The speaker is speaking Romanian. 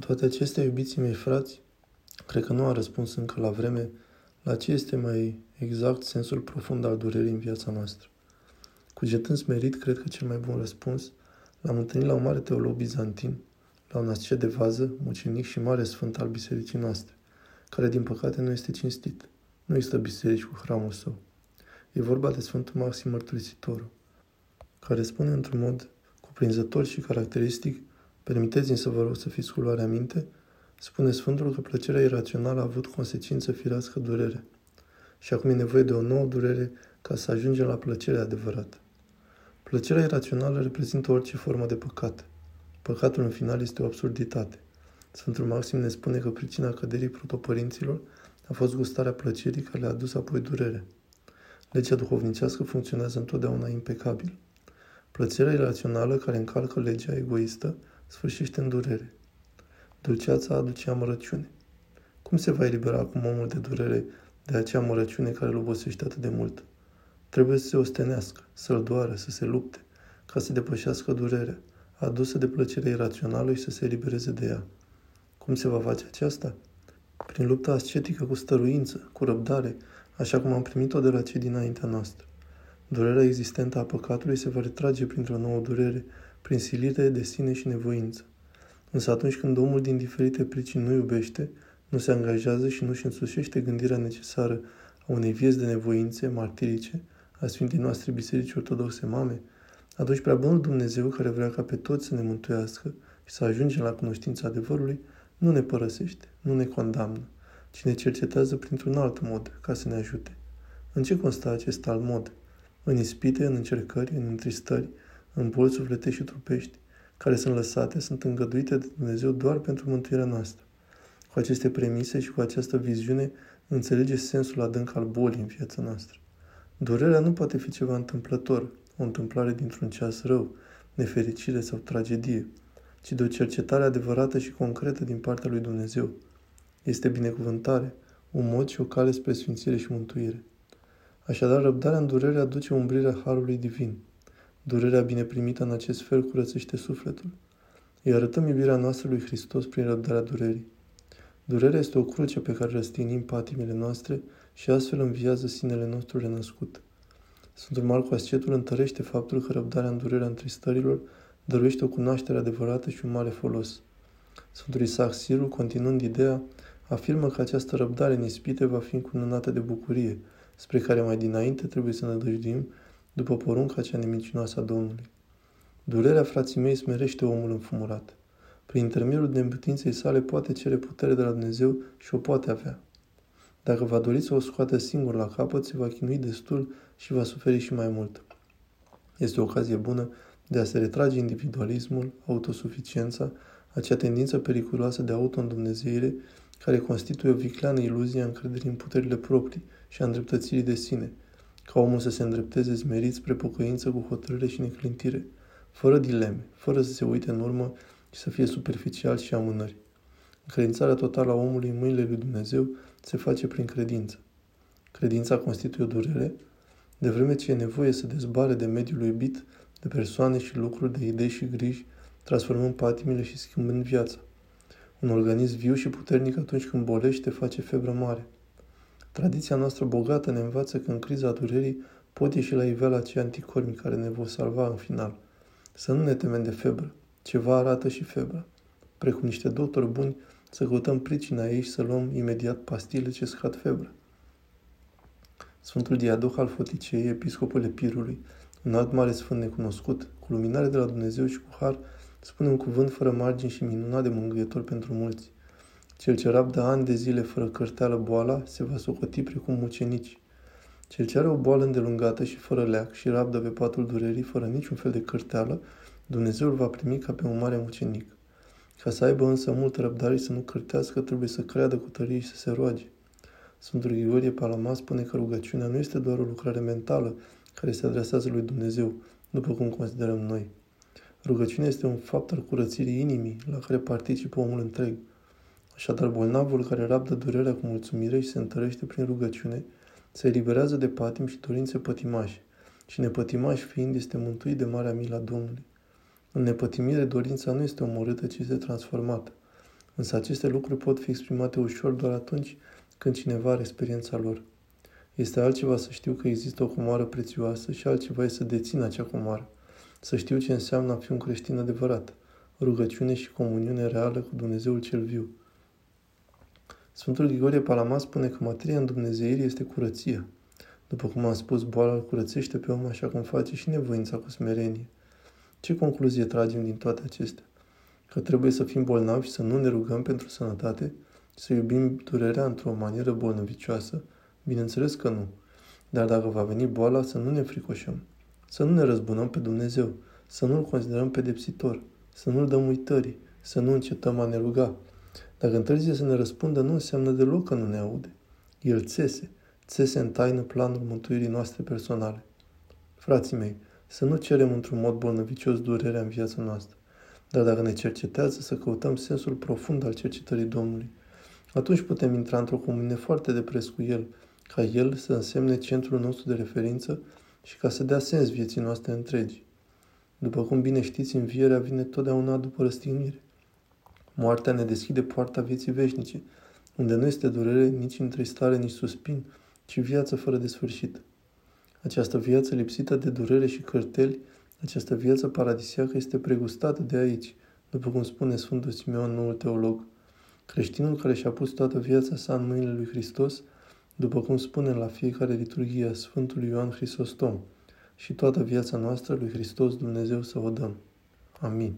toate acestea, iubiții mei frați, cred că nu a răspuns încă la vreme la ce este mai exact sensul profund al durerii în viața noastră. Cugetând smerit, cred că cel mai bun răspuns l-am întâlnit la un mare teolog bizantin, la un ascet de vază, mucenic și mare sfânt al bisericii noastre, care din păcate nu este cinstit. Nu există biserici cu hramul său. E vorba de Sfântul Maxim Mărturisitorul, care spune într-un mod cuprinzător și caracteristic, permiteți-mi să vă rog să fiți cu luarea minte, spune Sfântul că plăcerea irațională a avut consecință firească durere. Și acum e nevoie de o nouă durere ca să ajungem la plăcerea adevărată. Plăcerea irațională reprezintă orice formă de păcat. Păcatul în final este o absurditate. Sfântul Maxim ne spune că pricina căderii protopărinților a fost gustarea plăcerii care le-a adus apoi durere. Legea duhovnicească funcționează întotdeauna impecabil. Plăcerea irațională care încalcă legea egoistă sfârșește în durere. Dulceața aduce amărăciune. Cum se va elibera acum omul de durere de acea amărăciune care îl obosește atât de mult? Trebuie să se ostenească, să-l doară, să se lupte, ca să depășească durerea, adusă de plăcerea irațională și să se elibereze de ea. Cum se va face aceasta? Prin lupta ascetică cu stăruință, cu răbdare, așa cum am primit-o de la cei dinaintea noastră. Durerea existentă a păcatului se va retrage printr-o nouă durere, prin silire de sine și nevoință. Însă atunci când omul din diferite pricini nu iubește, nu se angajează și nu-și însușește gândirea necesară a unei vieți de nevoințe martirice, a Sfintei noastre Biserici Ortodoxe Mame, atunci prea bunul Dumnezeu care vrea ca pe toți să ne mântuiască și să ajungem la cunoștința adevărului, nu ne părăsește, nu ne condamnă, ci ne cercetează printr-un alt mod ca să ne ajute. În ce constă acest alt mod? În ispite, în încercări, în întristări, în boli sufletești și trupești, care sunt lăsate, sunt îngăduite de Dumnezeu doar pentru mântuirea noastră. Cu aceste premise și cu această viziune înțelege sensul adânc al bolii în viața noastră. Durerea nu poate fi ceva întâmplător, o întâmplare dintr-un ceas rău, nefericire sau tragedie, ci de o cercetare adevărată și concretă din partea lui Dumnezeu. Este binecuvântare, un mod și o cale spre sfințire și mântuire. Așadar, răbdarea în durere aduce umbrirea Harului Divin. Durerea bine primită în acest fel curățește sufletul. Îi arătăm iubirea noastră lui Hristos prin răbdarea durerii. Durerea este o cruce pe care răstinim patimile noastre și astfel înviază sinele nostru renăscut. Sfântul Marcu Ascetul întărește faptul că răbdarea în durerea întristărilor dăruiește o cunoaștere adevărată și un mare folos. Sfântul Isaac Sirul, continuând ideea, afirmă că această răbdare în ispite va fi încununată de bucurie, spre care mai dinainte trebuie să ne dăjduim după porunca cea nemicinoasă a Domnului. Durerea, frații mei, smerește omul înfumurat. Prin intermediul neputinței sale poate cere putere de la Dumnezeu și o poate avea. Dacă va dori să o scoată singur la capăt, se va chinui destul și va suferi și mai mult. Este o ocazie bună de a se retrage individualismul, autosuficiența, acea tendință periculoasă de auto-îndumnezeire care constituie o vicleană iluzie a încrederii în puterile proprii și a îndreptățirii de sine, ca omul să se îndrepteze zmerit spre pocăință cu hotărâre și neclintire, fără dileme, fără să se uite în urmă și să fie superficial și amânări. Încredințarea totală a omului în mâinile lui Dumnezeu se face prin credință. Credința constituie o durere, de vreme ce e nevoie să dezbare de mediul iubit, de persoane și lucruri, de idei și griji, transformând patimile și schimbând viața. Un organism viu și puternic atunci când bolește face febră mare. Tradiția noastră bogată ne învață că în criza durerii pot ieși la iveală acei anticormi care ne vor salva în final. Să nu ne temem de febră. Ceva arată și febra. Precum niște doctori buni, să căutăm pricina ei și să luăm imediat pastile ce scad febră. Sfântul Diadoh al Foticei, episcopul Epirului, un alt mare sfânt necunoscut, cu luminare de la Dumnezeu și cu har, spune un cuvânt fără margini și minunat de mângâietor pentru mulți. Cel ce rabdă ani de zile fără cărteală boala se va socoti precum mucenici. Cel ce are o boală îndelungată și fără leac și rabdă pe patul durerii fără niciun fel de cărteală, Dumnezeu îl va primi ca pe un mare mucenic. Ca să aibă însă multă răbdare și să nu cârtească, trebuie să creadă cu tărie și să se roage. Sfântul Grigorie Palama spune că rugăciunea nu este doar o lucrare mentală care se adresează lui Dumnezeu, după cum considerăm noi. Rugăciunea este un fapt al curățirii inimii, la care participă omul întreg. Așadar, bolnavul care rabdă durerea cu mulțumire și se întărește prin rugăciune, se eliberează de patim și dorințe pătimașe, și nepătimaș fiind este mântuit de marea mila Domnului. În nepătimire, dorința nu este omorâtă, ci este transformată. Însă aceste lucruri pot fi exprimate ușor doar atunci când cineva are experiența lor. Este altceva să știu că există o comoară prețioasă și altceva e să dețin acea comoară. Să știu ce înseamnă a fi un creștin adevărat, rugăciune și comuniune reală cu Dumnezeul cel viu. Sfântul Grigorie Palama spune că materia în Dumnezeirii este curăția. După cum am spus, boala îl curățește pe om așa cum face și nevoința cu smerenie. Ce concluzie tragem din toate acestea? Că trebuie să fim bolnavi și să nu ne rugăm pentru sănătate? Să iubim durerea într-o manieră bolnăvicioasă? Bineînțeles că nu. Dar dacă va veni boala, să nu ne fricoșăm. Să nu ne răzbunăm pe Dumnezeu. Să nu-L considerăm pedepsitor. Să nu-L dăm uitării. Să nu încetăm a ne ruga. Dacă întârzie să ne răspundă, nu înseamnă deloc că nu ne aude. El țese. Țese în taină planul mântuirii noastre personale. Frații mei, să nu cerem într-un mod bolnăvicios durerea în viața noastră, dar dacă ne cercetează să căutăm sensul profund al cercetării Domnului, atunci putem intra într-o comunie foarte de pres cu El, ca El să însemne centrul nostru de referință și ca să dea sens vieții noastre întregi. După cum bine știți, învierea vine totdeauna după răstignire. Moartea ne deschide poarta vieții veșnice, unde nu este durere, nici întristare, nici suspin, ci viață fără de sfârșit. Această viață lipsită de durere și cărteli, această viață paradisiacă este pregustată de aici, după cum spune Sfântul Simeon, noul teolog. Creștinul care și-a pus toată viața sa în mâinile lui Hristos, după cum spune la fiecare liturghie a Sfântului Ioan Hristostom, și toată viața noastră lui Hristos Dumnezeu să o dăm. Amin.